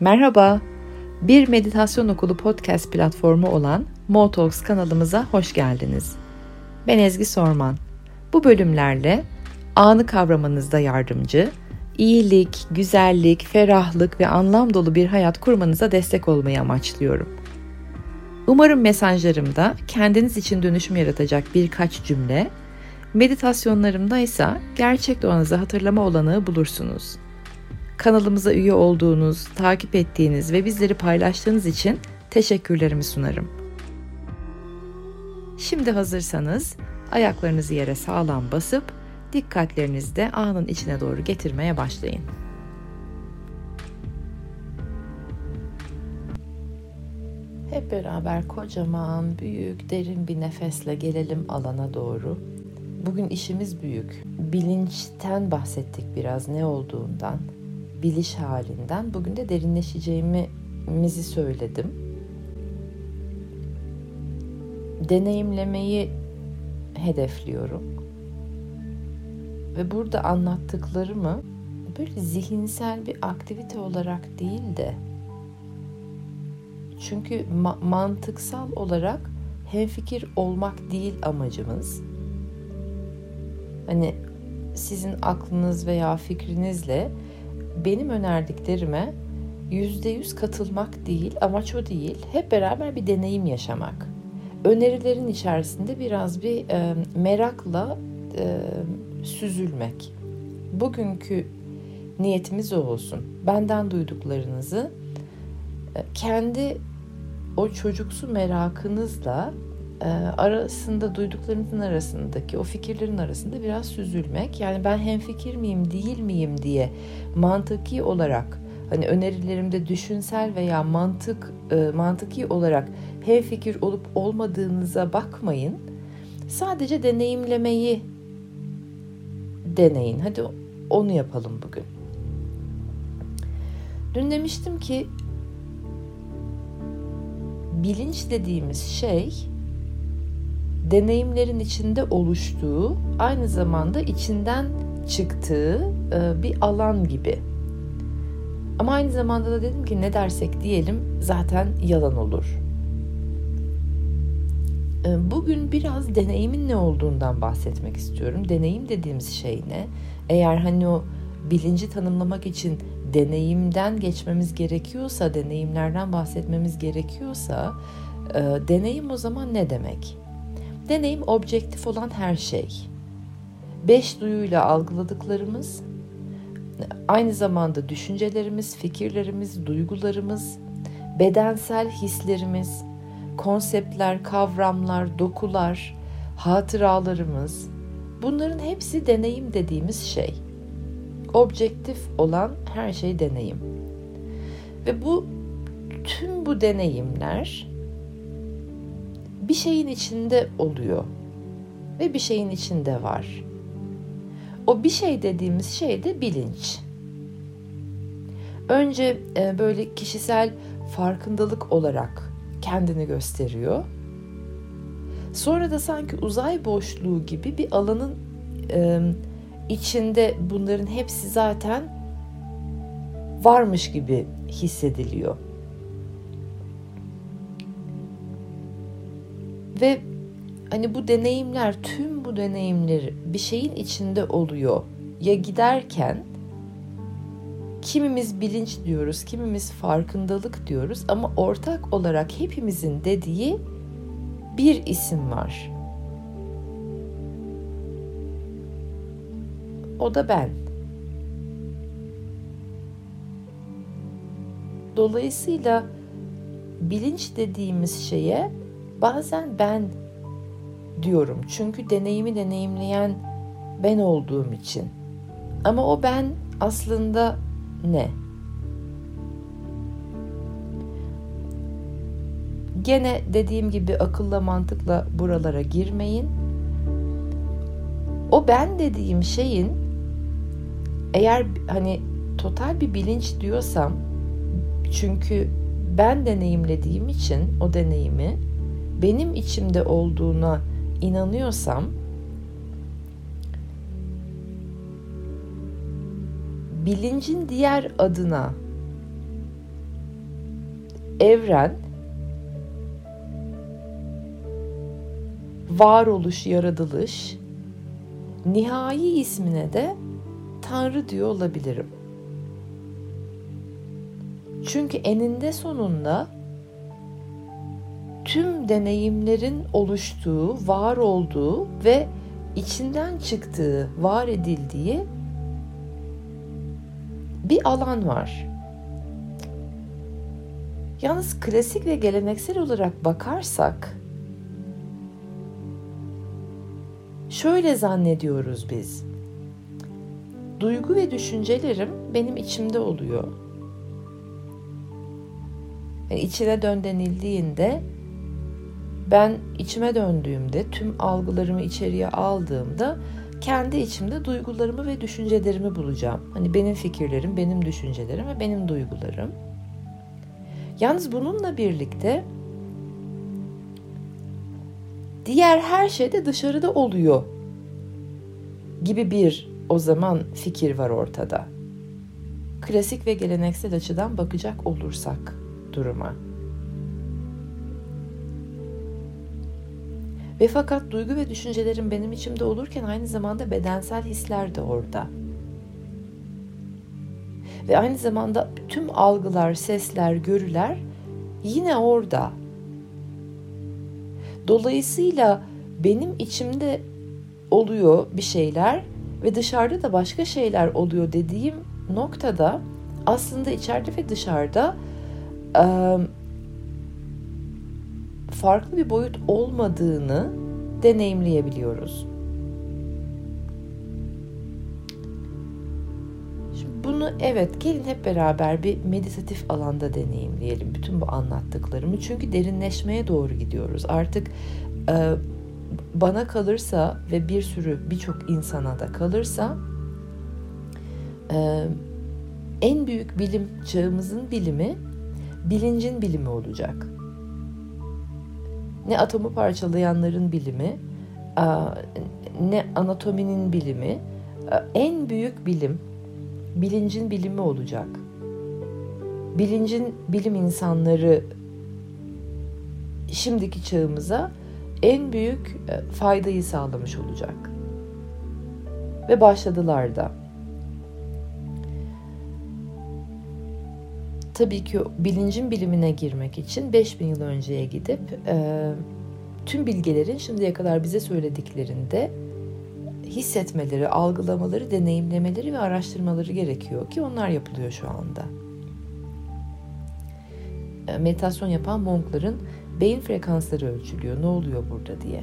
Merhaba, bir meditasyon okulu podcast platformu olan Motalks kanalımıza hoş geldiniz. Ben Ezgi Sorman. Bu bölümlerle anı kavramanızda yardımcı, iyilik, güzellik, ferahlık ve anlam dolu bir hayat kurmanıza destek olmayı amaçlıyorum. Umarım mesajlarımda kendiniz için dönüşüm yaratacak birkaç cümle, meditasyonlarımda ise gerçek doğanızı hatırlama olanağı bulursunuz.'' Kanalımıza üye olduğunuz, takip ettiğiniz ve bizleri paylaştığınız için teşekkürlerimi sunarım. Şimdi hazırsanız ayaklarınızı yere sağlam basıp dikkatlerinizi de anın içine doğru getirmeye başlayın. Hep beraber kocaman, büyük, derin bir nefesle gelelim alana doğru. Bugün işimiz büyük. Bilinçten bahsettik biraz ne olduğundan biliş halinden bugün de derinleşeceğimizi söyledim. Deneyimlemeyi hedefliyorum. Ve burada anlattıklarımı böyle zihinsel bir aktivite olarak değil de çünkü ma- mantıksal olarak hemfikir olmak değil amacımız. Hani sizin aklınız veya fikrinizle benim önerdiklerime yüzde yüz katılmak değil, amaç o değil. Hep beraber bir deneyim yaşamak. Önerilerin içerisinde biraz bir e, merakla e, süzülmek. Bugünkü niyetimiz o olsun. Benden duyduklarınızı e, kendi o çocuksu merakınızla arasında duyduklarınızın arasındaki o fikirlerin arasında biraz süzülmek. Yani ben hem fikir miyim değil miyim diye mantıki olarak hani önerilerimde düşünsel veya mantık e, mantıki olarak hem fikir olup olmadığınıza bakmayın. Sadece deneyimlemeyi deneyin. Hadi onu yapalım bugün. Dün demiştim ki bilinç dediğimiz şey deneyimlerin içinde oluştuğu, aynı zamanda içinden çıktığı e, bir alan gibi. Ama aynı zamanda da dedim ki ne dersek diyelim zaten yalan olur. E, bugün biraz deneyimin ne olduğundan bahsetmek istiyorum. Deneyim dediğimiz şey ne? Eğer hani o bilinci tanımlamak için deneyimden geçmemiz gerekiyorsa, deneyimlerden bahsetmemiz gerekiyorsa, e, deneyim o zaman ne demek? Deneyim objektif olan her şey. Beş duyuyla algıladıklarımız, aynı zamanda düşüncelerimiz, fikirlerimiz, duygularımız, bedensel hislerimiz, konseptler, kavramlar, dokular, hatıralarımız, bunların hepsi deneyim dediğimiz şey. Objektif olan her şey deneyim. Ve bu tüm bu deneyimler bir şeyin içinde oluyor ve bir şeyin içinde var. O bir şey dediğimiz şey de bilinç. Önce e, böyle kişisel farkındalık olarak kendini gösteriyor. Sonra da sanki uzay boşluğu gibi bir alanın e, içinde bunların hepsi zaten varmış gibi hissediliyor. Ve hani bu deneyimler, tüm bu deneyimler bir şeyin içinde oluyor. Ya giderken kimimiz bilinç diyoruz, kimimiz farkındalık diyoruz ama ortak olarak hepimizin dediği bir isim var. O da ben. Dolayısıyla bilinç dediğimiz şeye Bazen ben diyorum çünkü deneyimi deneyimleyen ben olduğum için. Ama o ben aslında ne? Gene dediğim gibi akılla mantıkla buralara girmeyin. O ben dediğim şeyin eğer hani total bir bilinç diyorsam çünkü ben deneyimlediğim için o deneyimi benim içimde olduğuna inanıyorsam bilincin diğer adına evren, varoluş, yaratılış, nihai ismine de Tanrı diyor olabilirim. Çünkü eninde sonunda tüm deneyimlerin oluştuğu, var olduğu ve içinden çıktığı, var edildiği bir alan var. Yalnız klasik ve geleneksel olarak bakarsak şöyle zannediyoruz biz. Duygu ve düşüncelerim benim içimde oluyor. Yani içine dön denildiğinde ben içime döndüğümde, tüm algılarımı içeriye aldığımda kendi içimde duygularımı ve düşüncelerimi bulacağım. Hani benim fikirlerim, benim düşüncelerim ve benim duygularım. Yalnız bununla birlikte diğer her şey de dışarıda oluyor gibi bir o zaman fikir var ortada. Klasik ve geleneksel açıdan bakacak olursak duruma. Ve fakat duygu ve düşüncelerim benim içimde olurken aynı zamanda bedensel hisler de orada. Ve aynı zamanda tüm algılar, sesler, görüler yine orada. Dolayısıyla benim içimde oluyor bir şeyler ve dışarıda da başka şeyler oluyor dediğim noktada aslında içeride ve dışarıda farklı bir boyut olmadığını deneyimleyebiliyoruz. Şimdi bunu evet gelin hep beraber bir meditatif alanda deneyimleyelim bütün bu anlattıklarımı. Çünkü derinleşmeye doğru gidiyoruz. Artık e, bana kalırsa ve bir sürü birçok insana da kalırsa e, en büyük bilim çağımızın bilimi bilincin bilimi olacak ne atomu parçalayanların bilimi, ne anatominin bilimi, en büyük bilim bilincin bilimi olacak. Bilincin bilim insanları şimdiki çağımıza en büyük e, faydayı sağlamış olacak. Ve başladılar da. Tabii ki bilincin bilimine girmek için 5000 yıl önceye gidip e, tüm bilgilerin şimdiye kadar bize söylediklerinde hissetmeleri, algılamaları, deneyimlemeleri ve araştırmaları gerekiyor ki onlar yapılıyor şu anda. E, meditasyon yapan monkların beyin frekansları ölçülüyor. Ne oluyor burada diye.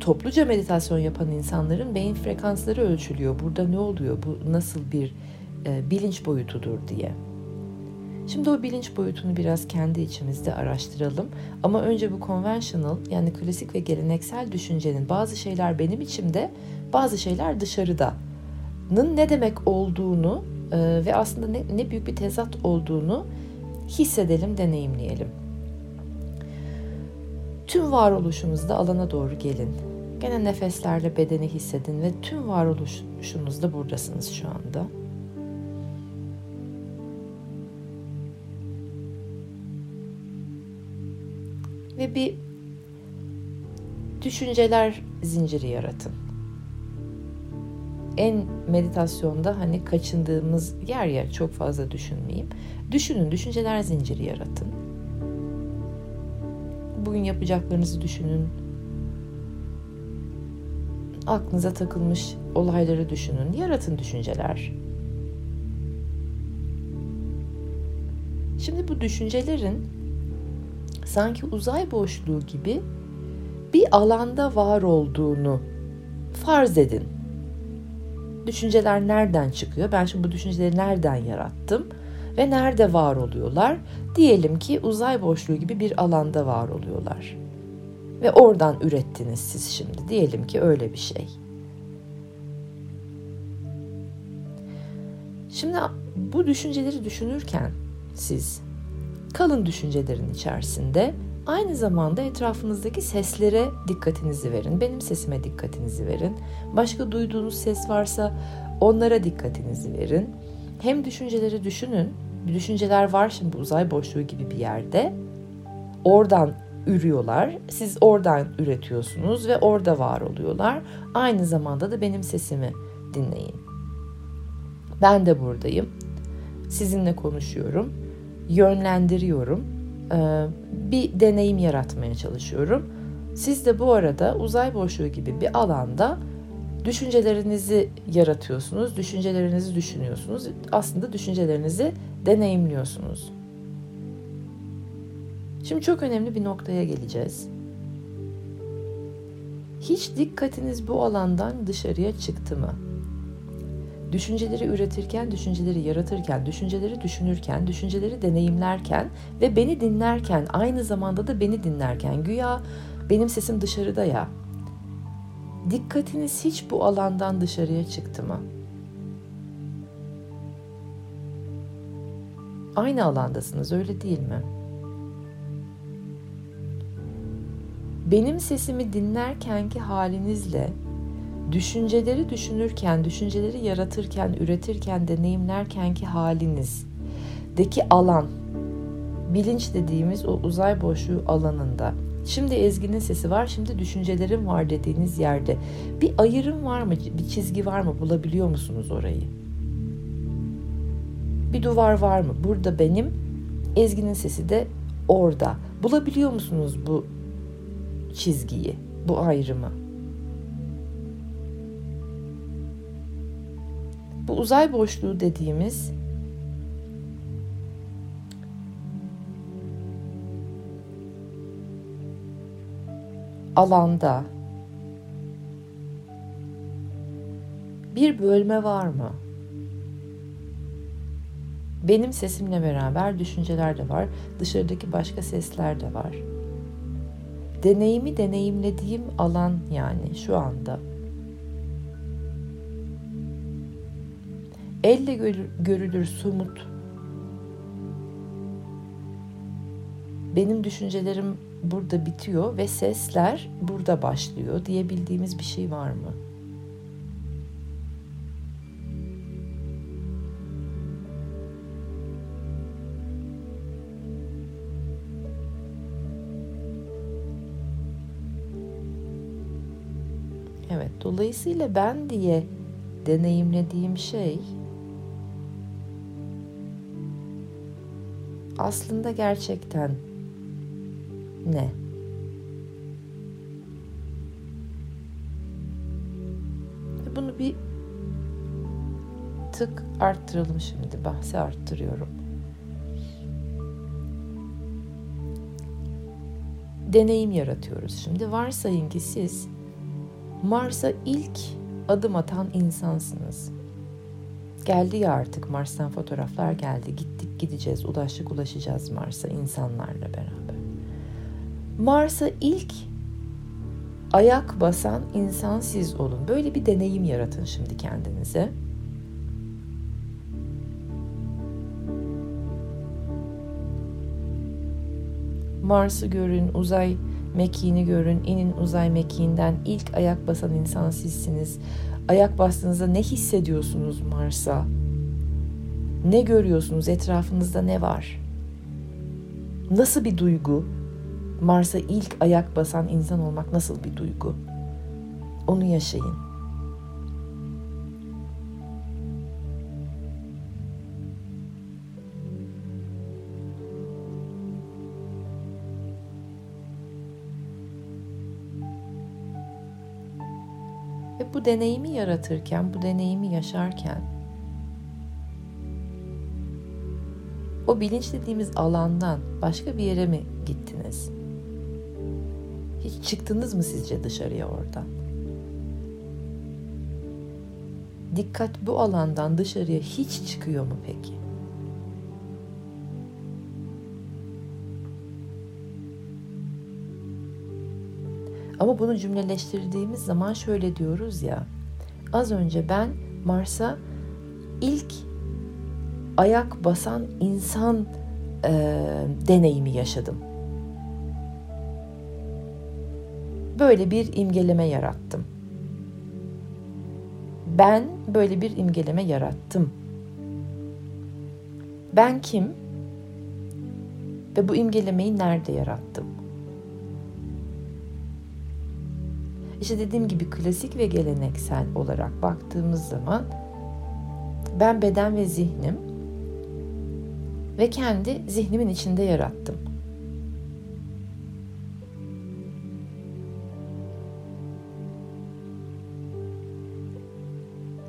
Topluca meditasyon yapan insanların beyin frekansları ölçülüyor. Burada ne oluyor? Bu nasıl bir e, bilinç boyutudur diye. Şimdi o bilinç boyutunu biraz kendi içimizde araştıralım. Ama önce bu conventional yani klasik ve geleneksel düşüncenin bazı şeyler benim içimde, bazı şeyler dışarıda. ne demek olduğunu e, ve aslında ne, ne büyük bir tezat olduğunu hissedelim, deneyimleyelim. Tüm varoluşunuzda alana doğru gelin. Gene nefeslerle bedeni hissedin ve tüm varoluşunuzda buradasınız şu anda. Ve bir düşünceler zinciri yaratın. En meditasyonda hani kaçındığımız yer yer çok fazla düşünmeyeyim. Düşünün, düşünceler zinciri yaratın. Bugün yapacaklarınızı düşünün. Aklınıza takılmış olayları düşünün. Yaratın düşünceler. Şimdi bu düşüncelerin sanki uzay boşluğu gibi bir alanda var olduğunu farz edin. Düşünceler nereden çıkıyor? Ben şimdi bu düşünceleri nereden yarattım? Ve nerede var oluyorlar? Diyelim ki uzay boşluğu gibi bir alanda var oluyorlar. Ve oradan ürettiniz siz şimdi. Diyelim ki öyle bir şey. Şimdi bu düşünceleri düşünürken siz kalın düşüncelerin içerisinde aynı zamanda etrafınızdaki seslere dikkatinizi verin. Benim sesime dikkatinizi verin. Başka duyduğunuz ses varsa onlara dikkatinizi verin. Hem düşünceleri düşünün Düşünceler var şimdi uzay boşluğu gibi bir yerde. Oradan ürüyorlar. Siz oradan üretiyorsunuz ve orada var oluyorlar. Aynı zamanda da benim sesimi dinleyin. Ben de buradayım. Sizinle konuşuyorum. Yönlendiriyorum. Ee, bir deneyim yaratmaya çalışıyorum. Siz de bu arada uzay boşluğu gibi bir alanda düşüncelerinizi yaratıyorsunuz, düşüncelerinizi düşünüyorsunuz. Aslında düşüncelerinizi deneyimliyorsunuz. Şimdi çok önemli bir noktaya geleceğiz. Hiç dikkatiniz bu alandan dışarıya çıktı mı? Düşünceleri üretirken, düşünceleri yaratırken, düşünceleri düşünürken, düşünceleri deneyimlerken ve beni dinlerken, aynı zamanda da beni dinlerken güya benim sesim dışarıda ya. Dikkatiniz hiç bu alandan dışarıya çıktı mı? Aynı alandasınız öyle değil mi? Benim sesimi dinlerkenki halinizle düşünceleri düşünürken, düşünceleri yaratırken, üretirken, deneyimlerkenki halinizdeki alan, bilinç dediğimiz o uzay boşluğu alanında. Şimdi Ezgi'nin sesi var, şimdi düşüncelerim var dediğiniz yerde bir ayırım var mı, bir çizgi var mı, bulabiliyor musunuz orayı? Bir duvar var mı? Burada benim, Ezgi'nin sesi de orada. Bulabiliyor musunuz bu çizgiyi, bu ayrımı? Uzay boşluğu dediğimiz alanda bir bölme var mı? Benim sesimle beraber düşünceler de var, dışarıdaki başka sesler de var. Deneyimi deneyimlediğim alan yani şu anda. Elle görülür somut. Benim düşüncelerim burada bitiyor ve sesler burada başlıyor diyebildiğimiz bir şey var mı? Evet, dolayısıyla ben diye deneyimlediğim şey aslında gerçekten ne? Bunu bir tık arttıralım şimdi. Bahsi arttırıyorum. Deneyim yaratıyoruz. Şimdi varsayın ki siz Mars'a ilk adım atan insansınız. Geldi ya artık Mars'tan fotoğraflar geldi. Gittik gideceğiz, ulaştık ulaşacağız Mars'a insanlarla beraber. Mars'a ilk ayak basan insan siz olun. Böyle bir deneyim yaratın şimdi kendinize. Mars'ı görün, uzay mekiğini görün, inin uzay mekiğinden ilk ayak basan insan sizsiniz. Ayak bastığınızda ne hissediyorsunuz Mars'a? Ne görüyorsunuz? Etrafınızda ne var? Nasıl bir duygu? Mars'a ilk ayak basan insan olmak nasıl bir duygu? Onu yaşayın. Ve bu deneyimi yaratırken, bu deneyimi yaşarken o bilinç dediğimiz alandan başka bir yere mi gittiniz? Hiç çıktınız mı sizce dışarıya oradan? Dikkat bu alandan dışarıya hiç çıkıyor mu peki? Ama bunu cümleleştirdiğimiz zaman şöyle diyoruz ya. Az önce ben Mars'a ilk ayak basan insan e, deneyimi yaşadım. Böyle bir imgeleme yarattım. Ben böyle bir imgeleme yarattım. Ben kim? Ve bu imgelemeyi nerede yarattım? İşte dediğim gibi klasik ve geleneksel olarak baktığımız zaman ben beden ve zihnim ve kendi zihnimin içinde yarattım.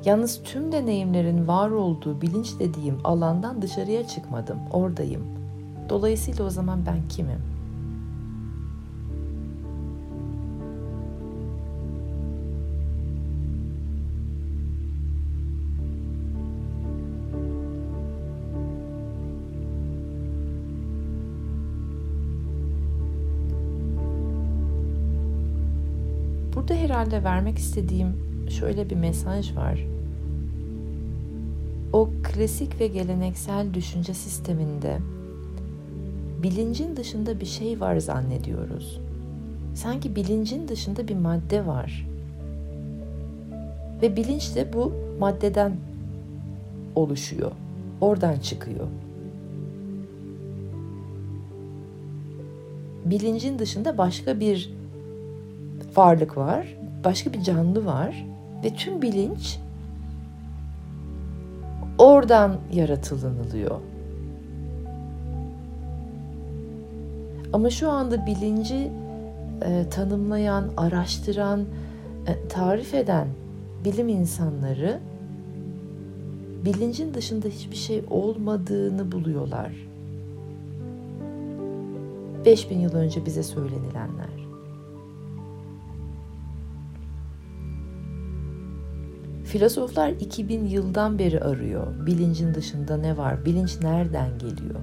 Yalnız tüm deneyimlerin var olduğu bilinç dediğim alandan dışarıya çıkmadım. Oradayım. Dolayısıyla o zaman ben kimim? Herhalde vermek istediğim şöyle bir mesaj var. O klasik ve geleneksel düşünce sisteminde bilincin dışında bir şey var zannediyoruz. Sanki bilincin dışında bir madde var. Ve bilinç de bu maddeden oluşuyor. Oradan çıkıyor. Bilincin dışında başka bir varlık var, başka bir canlı var ve tüm bilinç oradan yaratılınılıyor. Ama şu anda bilinci e, tanımlayan, araştıran, e, tarif eden bilim insanları bilincin dışında hiçbir şey olmadığını buluyorlar. 5000 yıl önce bize söylenilenler. Filozoflar 2000 yıldan beri arıyor. Bilincin dışında ne var? Bilinç nereden geliyor?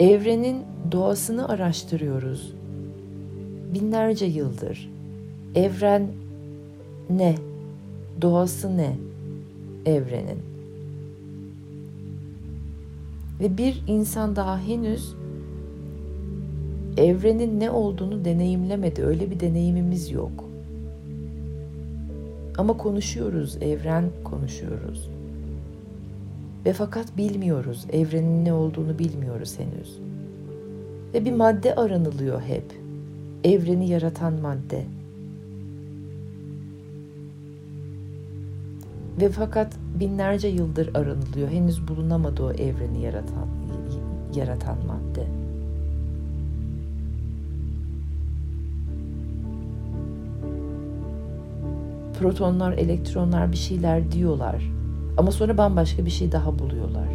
Evrenin doğasını araştırıyoruz. Binlerce yıldır. Evren ne? Doğası ne? Evrenin. Ve bir insan daha henüz evrenin ne olduğunu deneyimlemedi. Öyle bir deneyimimiz yok. Ama konuşuyoruz, evren konuşuyoruz. Ve fakat bilmiyoruz, evrenin ne olduğunu bilmiyoruz henüz. Ve bir madde aranılıyor hep. Evreni yaratan madde. Ve fakat binlerce yıldır aranılıyor. Henüz bulunamadı o evreni yaratan yaratan madde. Protonlar, elektronlar bir şeyler diyorlar. Ama sonra bambaşka bir şey daha buluyorlar.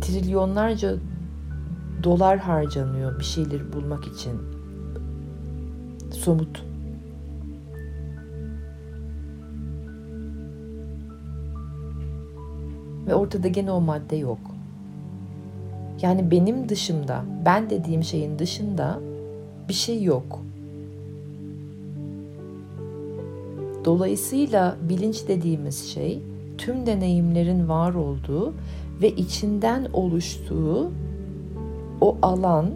Trilyonlarca dolar harcanıyor bir şeyleri bulmak için. Somut. Ve ortada gene o madde yok. Yani benim dışımda, ben dediğim şeyin dışında bir şey yok. Dolayısıyla bilinç dediğimiz şey tüm deneyimlerin var olduğu ve içinden oluştuğu o alan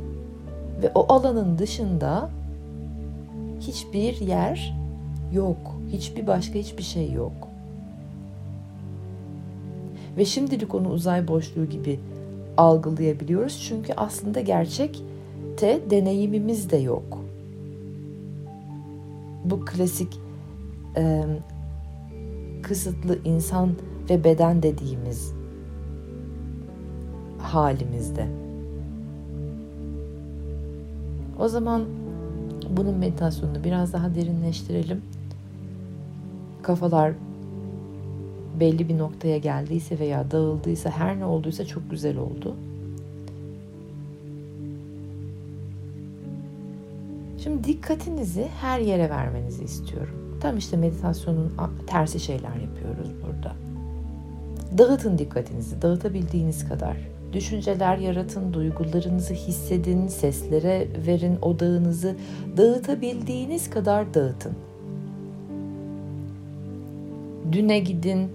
ve o alanın dışında hiçbir yer yok. Hiçbir başka hiçbir şey yok. Ve şimdilik onu uzay boşluğu gibi algılayabiliyoruz. Çünkü aslında gerçekte deneyimimiz de yok. Bu klasik e, kısıtlı insan ve beden dediğimiz halimizde. O zaman bunun meditasyonunu biraz daha derinleştirelim. Kafalar belli bir noktaya geldiyse veya dağıldıysa her ne olduysa çok güzel oldu. Şimdi dikkatinizi her yere vermenizi istiyorum. Tam işte meditasyonun tersi şeyler yapıyoruz burada. Dağıtın dikkatinizi, dağıtabildiğiniz kadar. Düşünceler yaratın, duygularınızı hissedin, seslere verin odağınızı. Dağıtabildiğiniz kadar dağıtın. Düne gidin,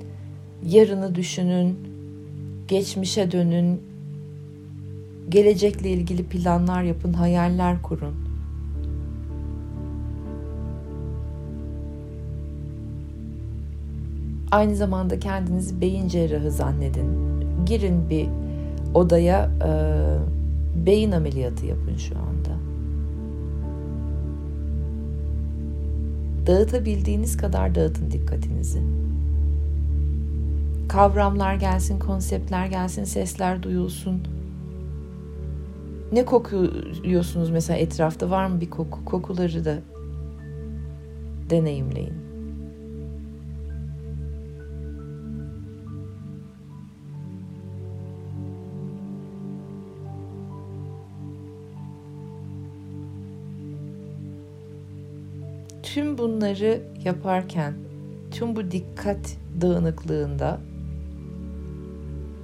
yarını düşünün, geçmişe dönün, Gelecekle ilgili planlar yapın, hayaller kurun. Aynı zamanda kendinizi beyin cerrahı zannedin. Girin bir odaya e, beyin ameliyatı yapın şu anda. Dağıtabildiğiniz kadar dağıtın dikkatinizi. Kavramlar gelsin, konseptler gelsin, sesler duyulsun. Ne kokuyorsunuz mesela etrafta var mı bir koku? Kokuları da deneyimleyin. tüm bunları yaparken, tüm bu dikkat dağınıklığında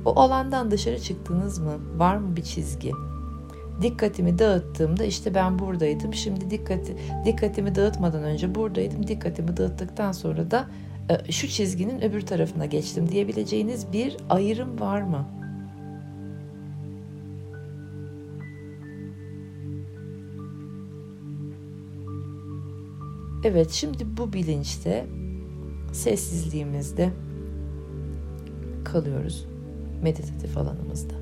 o alandan dışarı çıktınız mı? Var mı bir çizgi? Dikkatimi dağıttığımda işte ben buradaydım. Şimdi dikkati, dikkatimi dağıtmadan önce buradaydım. Dikkatimi dağıttıktan sonra da e, şu çizginin öbür tarafına geçtim diyebileceğiniz bir ayrım var mı? Evet şimdi bu bilinçte sessizliğimizde kalıyoruz meditatif alanımızda.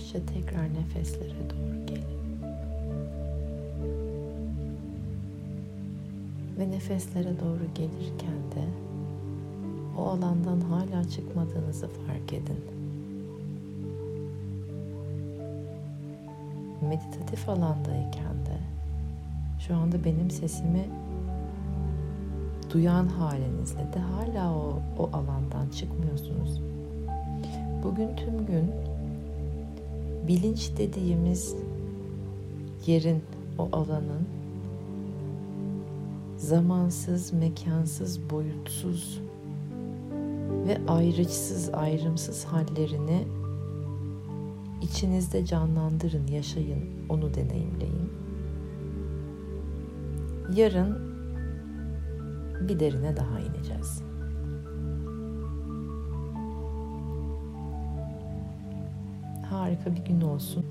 Yavaşça tekrar nefeslere doğru gelin. Ve nefeslere doğru gelirken de o alandan hala çıkmadığınızı fark edin. Meditatif alandayken de şu anda benim sesimi duyan halinizle de hala o, o alandan çıkmıyorsunuz. Bugün tüm gün bilinç dediğimiz yerin, o alanın zamansız, mekansız, boyutsuz ve ayrıçsız, ayrımsız hallerini içinizde canlandırın, yaşayın, onu deneyimleyin. Yarın bir derine daha ineceğiz. Harika bir gün olsun.